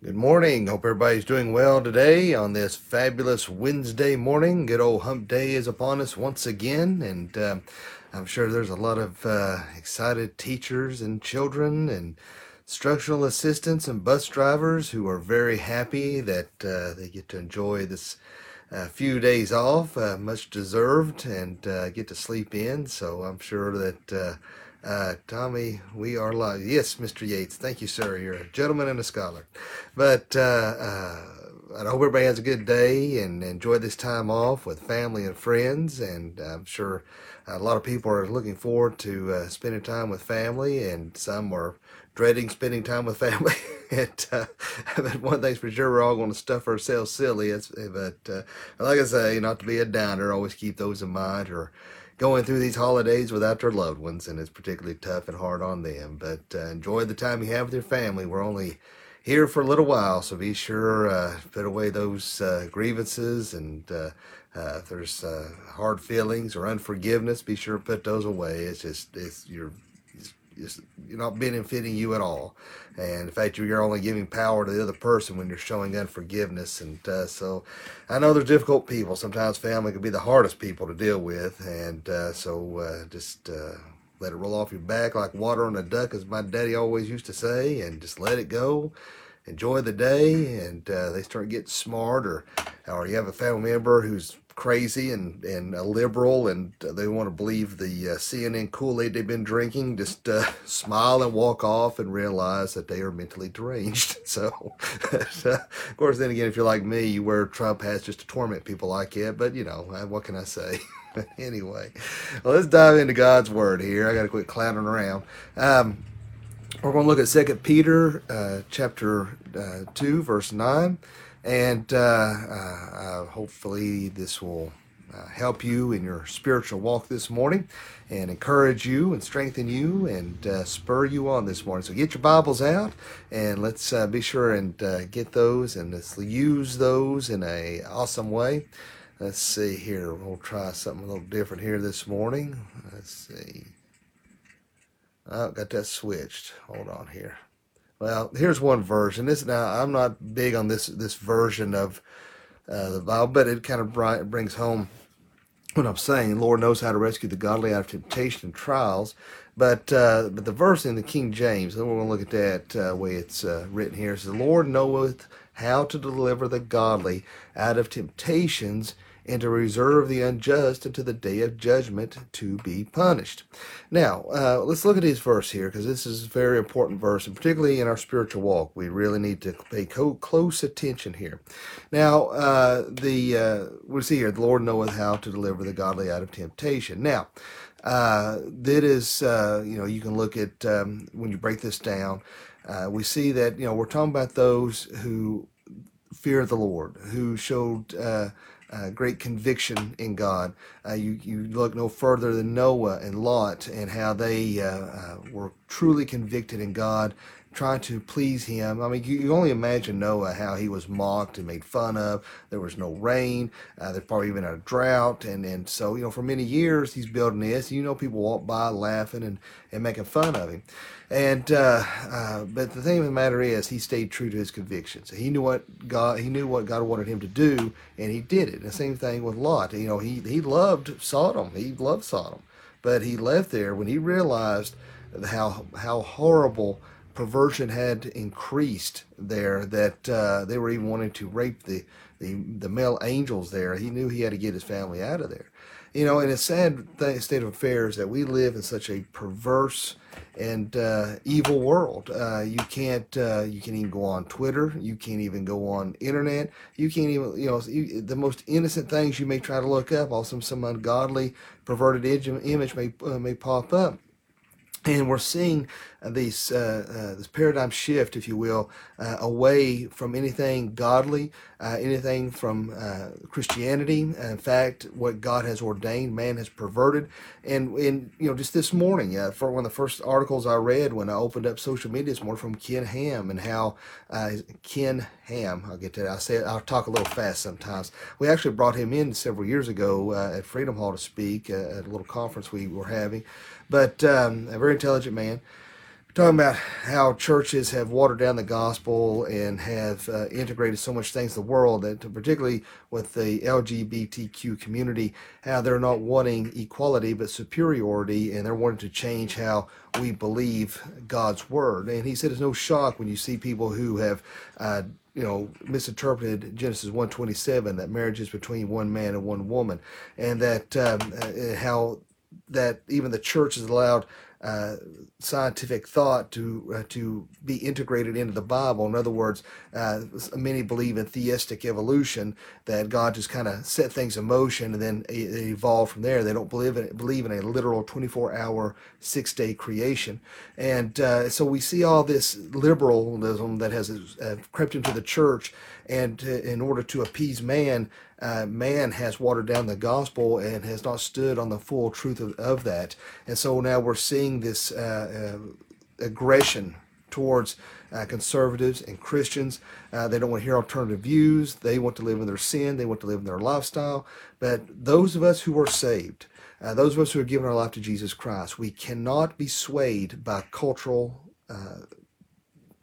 Good morning. Hope everybody's doing well today on this fabulous Wednesday morning. Good old hump day is upon us once again, and uh, I'm sure there's a lot of uh, excited teachers and children and structural assistants and bus drivers who are very happy that uh, they get to enjoy this uh, few days off, uh, much deserved, and uh, get to sleep in. So I'm sure that. Uh, Tommy, we are live. Yes, Mr. Yates. Thank you, sir. You're a gentleman and a scholar. But uh, uh, I hope everybody has a good day and enjoy this time off with family and friends. And I'm sure a lot of people are looking forward to uh, spending time with family, and some are dreading spending time with family. and, uh, but one thing's for sure, we're all going to stuff ourselves silly. It's, but uh, like I say, not to be a downer, always keep those in mind. Or going through these holidays without their loved ones, and it's particularly tough and hard on them. But uh, enjoy the time you have with your family. We're only here for a little while, so be sure uh, put away those uh, grievances and. Uh, uh, if there's uh, hard feelings or unforgiveness, be sure to put those away. It's just it's you're it's, you're not benefiting you at all. And in fact, you're only giving power to the other person when you're showing unforgiveness. And uh, so I know there's difficult people. Sometimes family can be the hardest people to deal with. And uh, so uh, just uh, let it roll off your back like water on a duck, as my daddy always used to say, and just let it go. Enjoy the day, and uh, they start getting smart, or, or you have a family member who's crazy and, and a liberal and they want to believe the uh, CNN Kool-Aid they've been drinking, just uh, smile and walk off and realize that they are mentally deranged. So, of course, then again, if you're like me, you wear Trump hats just to torment people like it. But, you know, what can I say? anyway, well, let's dive into God's Word here. I got to quit clowning around. Um, we're going to look at Second Peter uh, chapter uh, 2, verse 9. And uh, uh, uh, hopefully, this will help you in your spiritual walk this morning and encourage you and strengthen you and spur you on this morning. So, get your Bibles out and let's be sure and get those and let's use those in a awesome way. Let's see here. We'll try something a little different here this morning. Let's see. Oh, got that switched. Hold on here. Well, here's one version. This now I'm not big on this this version of uh, the Bible, but it kind of bri- brings home what I'm saying. The Lord knows how to rescue the godly out of temptation and trials. But uh, but the verse in the King James, then we're going to look at that uh, way it's uh, written here. It says, "The Lord knoweth how to deliver the godly out of temptations and to reserve the unjust unto the day of judgment to be punished. Now, uh, let's look at this verse here because this is a very important verse, and particularly in our spiritual walk, we really need to pay co- close attention here. Now, uh, the uh, we see here, the Lord knoweth how to deliver the godly out of temptation. Now, uh, that is, uh, you know, you can look at um, when you break this down. Uh, we see that you know we're talking about those who fear the Lord, who showed uh, uh, great conviction in God. Uh, you, you look no further than Noah and Lot and how they uh, uh, were truly convicted in God, trying to please Him. I mean, you, you, only imagine Noah, how he was mocked and made fun of. There was no rain. Uh, there's probably even a drought. And, and so, you know, for many years, he's building this. You know, people walk by laughing and, and making fun of him. And uh, uh, but the thing of the matter is, he stayed true to his convictions. He knew what God he knew what God wanted him to do, and he did it. The same thing with Lot. You know, he he loved Sodom. He loved Sodom, but he left there when he realized how how horrible perversion had increased there. That uh, they were even wanting to rape the, the the male angels there. He knew he had to get his family out of there. You know, and it's sad state of affairs that we live in such a perverse and uh, evil world. Uh, you can't uh, you can't even go on Twitter. You can't even go on internet. You can't even you know you, the most innocent things you may try to look up. Also, some ungodly perverted image may uh, may pop up and we're seeing these uh, uh, this paradigm shift, if you will, uh, away from anything godly, uh, anything from uh, Christianity. In fact, what God has ordained, man has perverted. And in you know, just this morning, for one of the first articles I read when I opened up social media this morning from Ken Ham and how Ken Ham, I'll get to that. I say I'll talk a little fast sometimes. We actually brought him in several years ago at Freedom Hall to speak at a little conference we were having but um, a very intelligent man. Talking about how churches have watered down the gospel and have uh, integrated so much things in the world that particularly with the lgbtq community how they're not wanting equality but superiority and they're wanting to change how we believe god's word. And he said it's no shock when you see people who have uh, you know misinterpreted genesis 127 that marriage is between one man and one woman and that um, uh, how that even the church has allowed uh, scientific thought to uh, to be integrated into the Bible. In other words, uh, many believe in theistic evolution that God just kind of set things in motion and then it, it evolved from there. They don't believe in believe in a literal 24-hour, six-day creation, and uh, so we see all this liberalism that has uh, crept into the church, and in order to appease man, uh, man has watered down the gospel and has not stood on the full truth of, of that. And so now we're seeing this uh, uh, aggression towards uh, conservatives and Christians. Uh, they don't want to hear alternative views. They want to live in their sin. They want to live in their lifestyle. But those of us who are saved, uh, those of us who have given our life to Jesus Christ, we cannot be swayed by cultural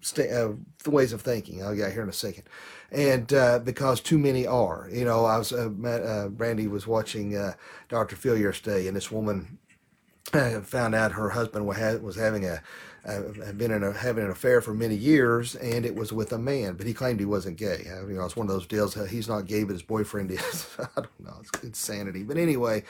st- ways of thinking. I'll get here in a second and uh, because too many are. You know, I was uh, uh, Brandy was watching uh, Dr. Phil yesterday, and this woman uh, found out her husband was having a had been in a, having an affair for many years, and it was with a man, but he claimed he wasn't gay. Uh, you know, it's one of those deals. He's not gay, but his boyfriend is. I don't know. It's insanity. But anyway,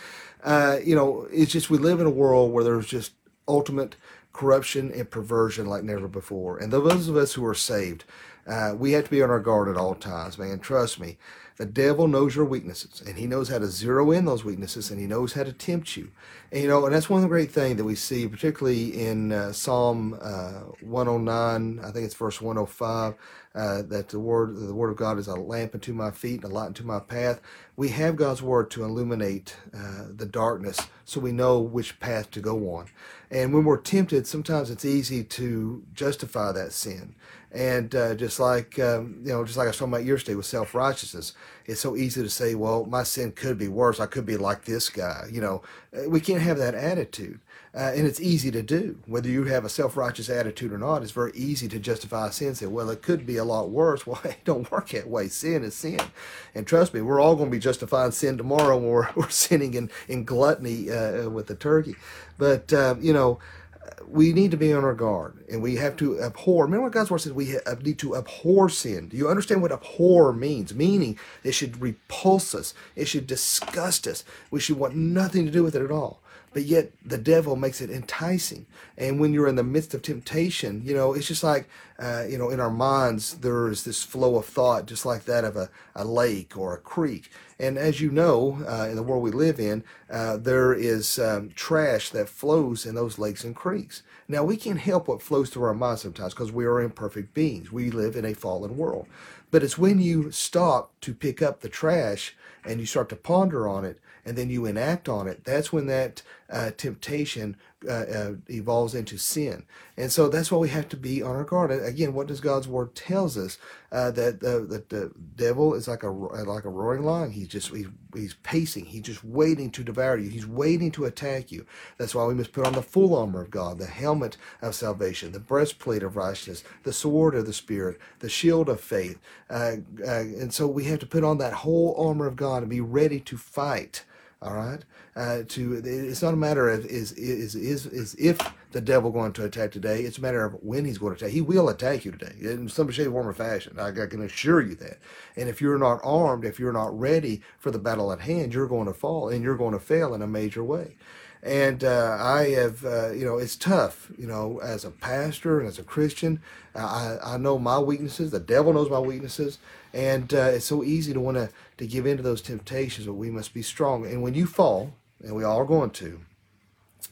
you know, it's just we live in a world where there's just ultimate corruption and perversion like never before. And those of us who are saved, uh, we have to be on our guard at all times, man. Trust me. The devil knows your weaknesses, and he knows how to zero in those weaknesses, and he knows how to tempt you. And you know, and that's one of the great things that we see, particularly in uh, Psalm uh, 109. I think it's verse 105. Uh, that the word the word of God is a lamp unto my feet and a light unto my path. We have God's word to illuminate uh, the darkness, so we know which path to go on. And when we're tempted, sometimes it's easy to justify that sin. And uh, just like um, you know, just like I was talking about yesterday with self righteousness, it's so easy to say, "Well, my sin could be worse. I could be like this guy." You know, uh, we can't have that attitude, uh, and it's easy to do. Whether you have a self righteous attitude or not, it's very easy to justify sin. Say, "Well, it could be a lot worse." Well, it don't work that way. Sin is sin, and trust me, we're all going to be justifying sin tomorrow when we're, we're sinning in in gluttony uh, with the turkey. But uh, you know we need to be on our guard and we have to abhor. Remember what God's word says we need to abhor sin. Do you understand what abhor means? Meaning it should repulse us, it should disgust us. We should want nothing to do with it at all but yet the devil makes it enticing. And when you're in the midst of temptation, you know, it's just like, uh, you know, in our minds, there is this flow of thought, just like that of a, a lake or a creek. And as you know, uh, in the world we live in, uh, there is um, trash that flows in those lakes and creeks. Now, we can't help what flows through our minds sometimes because we are imperfect beings. We live in a fallen world. But it's when you stop to pick up the trash and you start to ponder on it and then you enact on it, that's when that uh, temptation uh, uh, evolves into sin. And so that's why we have to be on our guard. Again, what does God's word tells us? Uh, that, that the devil is like a like a roaring lion. He's just he's, he's pacing. He's just waiting to devour you. He's waiting to attack you. That's why we must put on the full armor of God, the helmet of salvation, the breastplate of righteousness, the sword of the spirit, the shield of faith. Uh, uh, and so we have to put on that whole armor of God and be ready to fight all right. Uh, to it's not a matter of is is is is if the devil going to attack today. It's a matter of when he's going to attack. He will attack you today in some shape, form, or fashion. I, I can assure you that. And if you're not armed, if you're not ready for the battle at hand, you're going to fall and you're going to fail in a major way. And uh, I have, uh, you know, it's tough, you know, as a pastor and as a Christian. I, I know my weaknesses. The devil knows my weaknesses. And uh, it's so easy to want to, to give in to those temptations, but we must be strong. And when you fall, and we all are going to,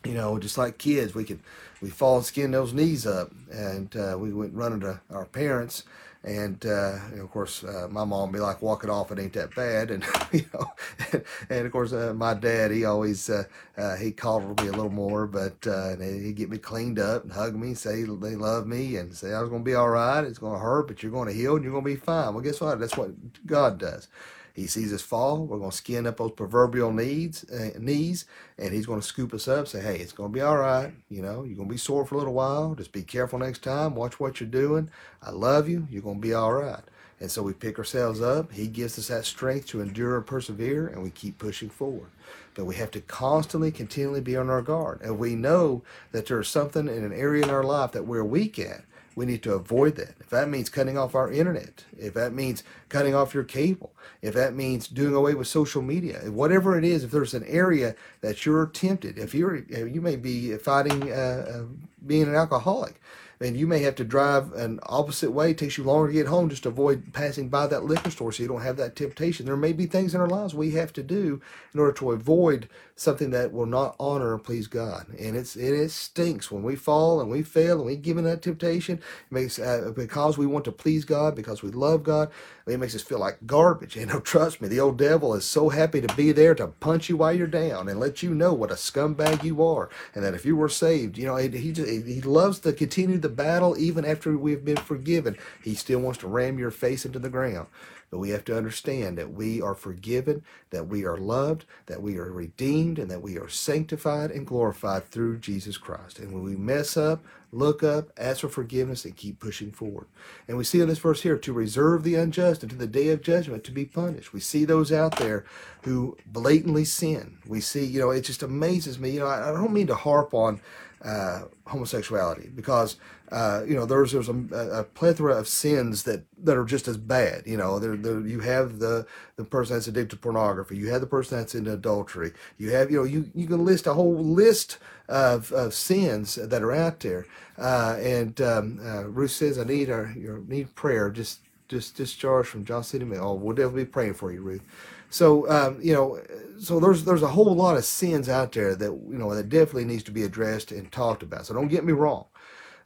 you know, just like kids, we could we fall and skin those knees up, and uh, we went running to our parents, and, uh, know, of course, uh, my mom be like, walk it off, it ain't that bad. And, you know, and, and of course, uh, my dad, he always, uh, uh, he coddled me a little more, but he'd get me cleaned up and hug me, say they love me, and say I was going to be all right. It's going to hurt, but you're going to heal and you're going to be fine. Well, guess what? That's what God does. He sees us fall. We're going to skin up those proverbial needs, uh, knees, and he's going to scoop us up. Say, hey, it's going to be all right. You know, you're going to be sore for a little while. Just be careful next time. Watch what you're doing. I love you. You're going to be all right. And so we pick ourselves up. He gives us that strength to endure and persevere, and we keep pushing forward. But we have to constantly, continually be on our guard. And we know that there's something in an area in our life that we're weak at we need to avoid that. If that means cutting off our internet, if that means cutting off your cable, if that means doing away with social media, whatever it is, if there's an area that you're tempted, if you're you may be fighting uh, uh, being an alcoholic, and you may have to drive an opposite way. It takes you longer to get home just to avoid passing by that liquor store so you don't have that temptation. There may be things in our lives we have to do in order to avoid something that will not honor and please God. And it's it, it stinks when we fall and we fail and we give in that temptation. It makes uh, because we want to please God because we love God. It makes us feel like garbage. You know, trust me, the old devil is so happy to be there to punch you while you're down and let you know what a scumbag you are, and that if you were saved, you know, he he, he loves to continue the battle even after we've been forgiven. He still wants to ram your face into the ground. But we have to understand that we are forgiven, that we are loved, that we are redeemed, and that we are sanctified and glorified through Jesus Christ. And when we mess up, look up, ask for forgiveness, and keep pushing forward. And we see in this verse here to reserve the unjust until the day of judgment to be punished. We see those out there who blatantly sin. We see, you know, it just amazes me. You know, I, I don't mean to harp on uh, homosexuality because uh, you know there's there's a, a, plethora of sins that, that are just as bad. You know, you have the the person that's addicted to pornography. You have the person that's in adultery. You have you know you you can list a whole list of, of sins that are out there. Uh, and um, uh, Ruth says, "I need our need prayer. Just just discharge from John City Mail. Oh, we'll definitely be praying for you, Ruth." So um, you know, so there's there's a whole lot of sins out there that you know that definitely needs to be addressed and talked about. So don't get me wrong,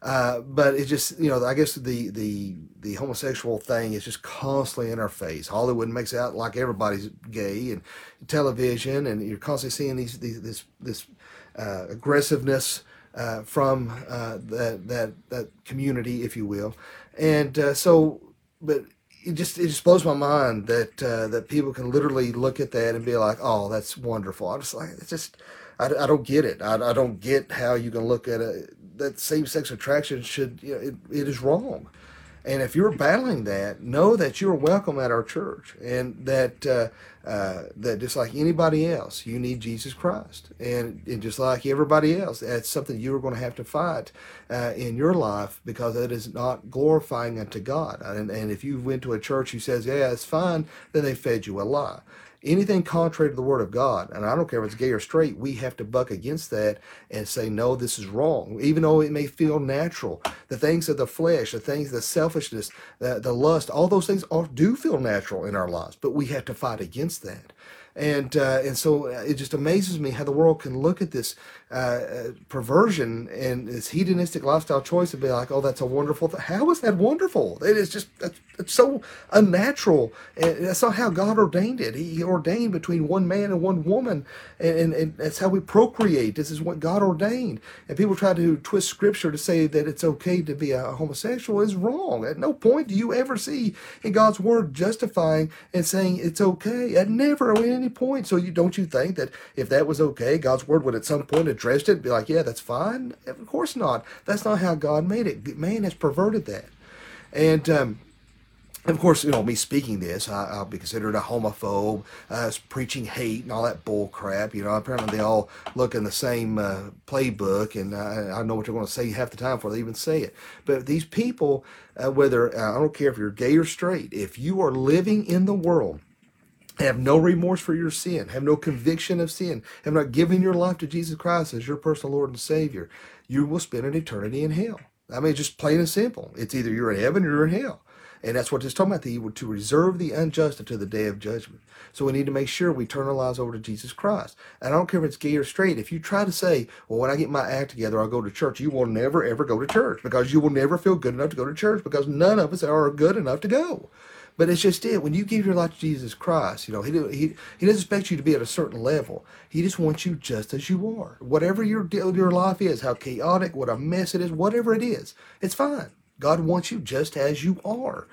uh, but it just you know I guess the the the homosexual thing is just constantly in our face. Hollywood makes out like everybody's gay, and television, and you're constantly seeing these, these this this uh, aggressiveness uh, from uh, that that that community, if you will, and uh, so but it just it just blows my mind that that people can literally look at that and be like, "Oh, that's wonderful." I'm just like, it's just I, I don't get it. I, I don't get how you can look at it. That same sex attraction should you know, it, it is wrong. And if you're battling that, know that you're welcome at our church, and that uh, uh, that just like anybody else, you need Jesus Christ, and, and just like everybody else, that's something you are going to have to fight uh, in your life because it is not glorifying unto God. And, and if you went to a church who says, "Yeah, it's fine," then they fed you a lie anything contrary to the word of God, and I don't care if it's gay or straight, we have to buck against that and say, no, this is wrong. Even though it may feel natural, the things of the flesh, the things, the selfishness, the, the lust, all those things are, do feel natural in our lives, but we have to fight against that and uh, and so uh, it just amazes me how the world can look at this uh, uh, perversion and this hedonistic lifestyle choice and be like, oh, that's a wonderful thing. How is that wonderful? It is just it's so unnatural. And that's not how God ordained it. He ordained between one man and one woman, and, and, and that's how we procreate. This is what God ordained. And people try to twist Scripture to say that it's okay to be a homosexual is wrong. At no point do you ever see in God's Word justifying and saying it's okay. At never at any point. So you don't you think that if that was okay, God's Word would at some point address it and be like, yeah, that's fine? Of course not. That's not how God made it. Man has perverted that. And, um, of course, you know, me speaking this, I, will be considered a homophobe, uh, preaching hate and all that bull crap. You know, apparently they all look in the same uh, playbook, and I, I, know what they're going to say half the time before they even say it. But these people, uh, whether uh, I don't care if you're gay or straight, if you are living in the world have no remorse for your sin, have no conviction of sin, have not given your life to Jesus Christ as your personal Lord and Savior, you will spend an eternity in hell. I mean, just plain and simple. It's either you're in heaven or you're in hell. And that's what it's talking about, the, to reserve the unjust until the day of judgment. So we need to make sure we turn our lives over to Jesus Christ. And I don't care if it's gay or straight. If you try to say, well, when I get my act together, I'll go to church, you will never, ever go to church because you will never feel good enough to go to church because none of us are good enough to go. But it's just it. When you give your life to Jesus Christ, you know, he, he, he doesn't expect you to be at a certain level. He just wants you just as you are. Whatever your, your life is, how chaotic, what a mess it is, whatever it is, it's fine. God wants you just as you are.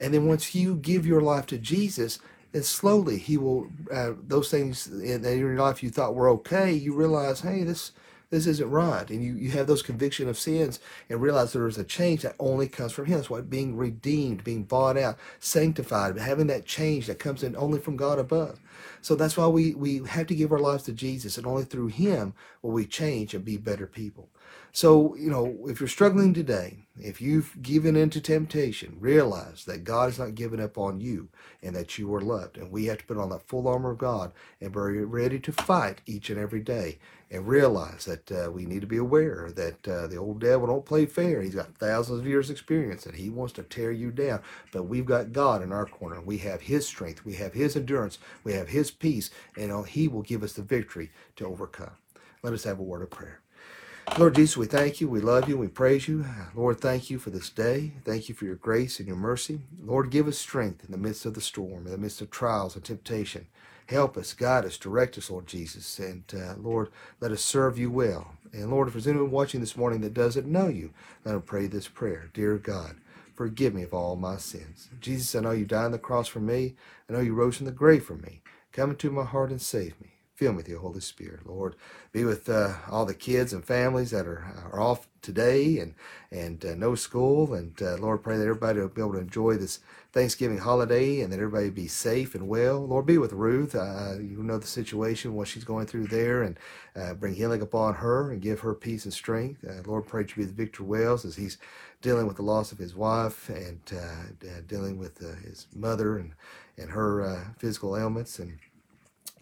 And then once you give your life to Jesus, then slowly he will uh, those things in, in your life you thought were okay you realize hey this this isn't right. And you, you have those conviction of sins and realize there is a change that only comes from him. That's why being redeemed being bought out sanctified having that change that comes in only from god above. So that's why we we have to give our lives to jesus and only through him will we change and be better people. So, you know, if you're struggling today, if you've given in to temptation, realize that God has not given up on you and that you are loved. And we have to put on that full armor of God and be ready to fight each and every day and realize that uh, we need to be aware that uh, the old devil don't play fair. He's got thousands of years experience and he wants to tear you down. But we've got God in our corner. We have his strength. We have his endurance. We have his peace. And uh, he will give us the victory to overcome. Let us have a word of prayer. Lord Jesus, we thank you, we love you, we praise you. Lord, thank you for this day. Thank you for your grace and your mercy. Lord, give us strength in the midst of the storm, in the midst of trials and temptation. Help us, guide us, direct us, Lord Jesus. And uh, Lord, let us serve you well. And Lord, if there's anyone watching this morning that doesn't know you, let them pray this prayer. Dear God, forgive me of all my sins. Jesus, I know you died on the cross for me. I know you rose from the grave for me. Come into my heart and save me. Fill me with your Holy Spirit, Lord. Be with uh, all the kids and families that are, are off today and and uh, no school. And uh, Lord, pray that everybody will be able to enjoy this Thanksgiving holiday and that everybody be safe and well. Lord, be with Ruth. Uh, you know the situation, what she's going through there, and uh, bring healing upon her and give her peace and strength. Uh, Lord, pray to be with Victor Wells as he's dealing with the loss of his wife and dealing with his mother and and her physical ailments and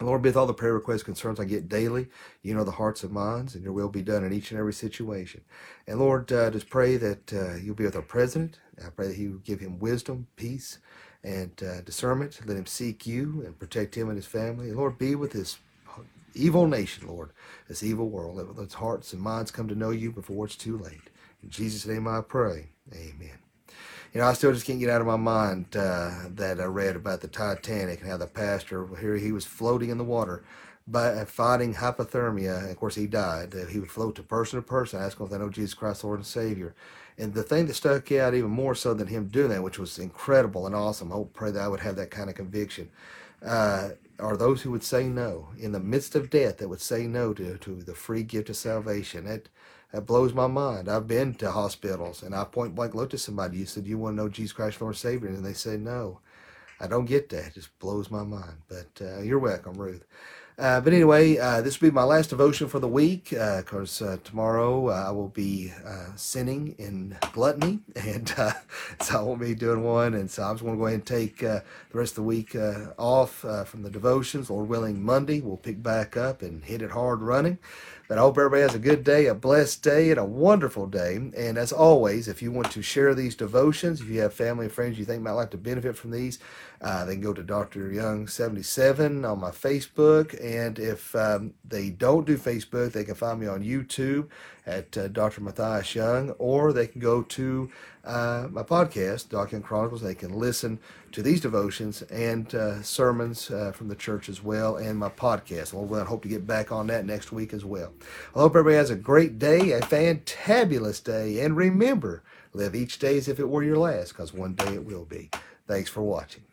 Lord, be with all the prayer requests, concerns I get daily. You know the hearts and minds, and your will be done in each and every situation. And Lord, uh, just pray that uh, you'll be with our president. I pray that you give him wisdom, peace, and uh, discernment. Let him seek you and protect him and his family. And Lord, be with this evil nation, Lord, this evil world. Let those hearts and minds come to know you before it's too late. In Jesus' name I pray. Amen you know, I still just can't get out of my mind uh, that I read about the Titanic and how the pastor here he was floating in the water, by uh, fighting hypothermia. And of course, he died. Uh, he would float to person to person, asking if they know Jesus Christ, Lord and Savior. And the thing that stuck out even more so than him doing that, which was incredible and awesome, I hope pray that I would have that kind of conviction. Uh, are those who would say no in the midst of death that would say no to, to the free gift of salvation. That that blows my mind. I've been to hospitals and I point blank looked at somebody. You said, You want to know Jesus Christ, Lord Savior? And they say no. I don't get that. It just blows my mind. But uh, you're welcome, Ruth. Uh, but anyway, uh, this will be my last devotion for the week uh, uh, tomorrow uh, I will be sinning in gluttony, and so I won't be doing one. And so I'm just going to go ahead and take the rest of the week off from the devotions. Lord willing, Monday we'll pick back up and hit it hard running. But I hope everybody has a good day, a blessed day, and a wonderful day. And as always, if you want to share these devotions, if you have family and friends you think might like to benefit from these, uh, they go to Dr. Young 77 on my Facebook. And if um, they don't do Facebook, they can find me on YouTube at uh, Dr. Matthias Young, or they can go to uh, my podcast, Doc Young Chronicles. They can listen to these devotions and uh, sermons uh, from the church as well, and my podcast. Well, I hope to get back on that next week as well. I hope everybody has a great day, a fantabulous day, and remember, live each day as if it were your last, because one day it will be. Thanks for watching.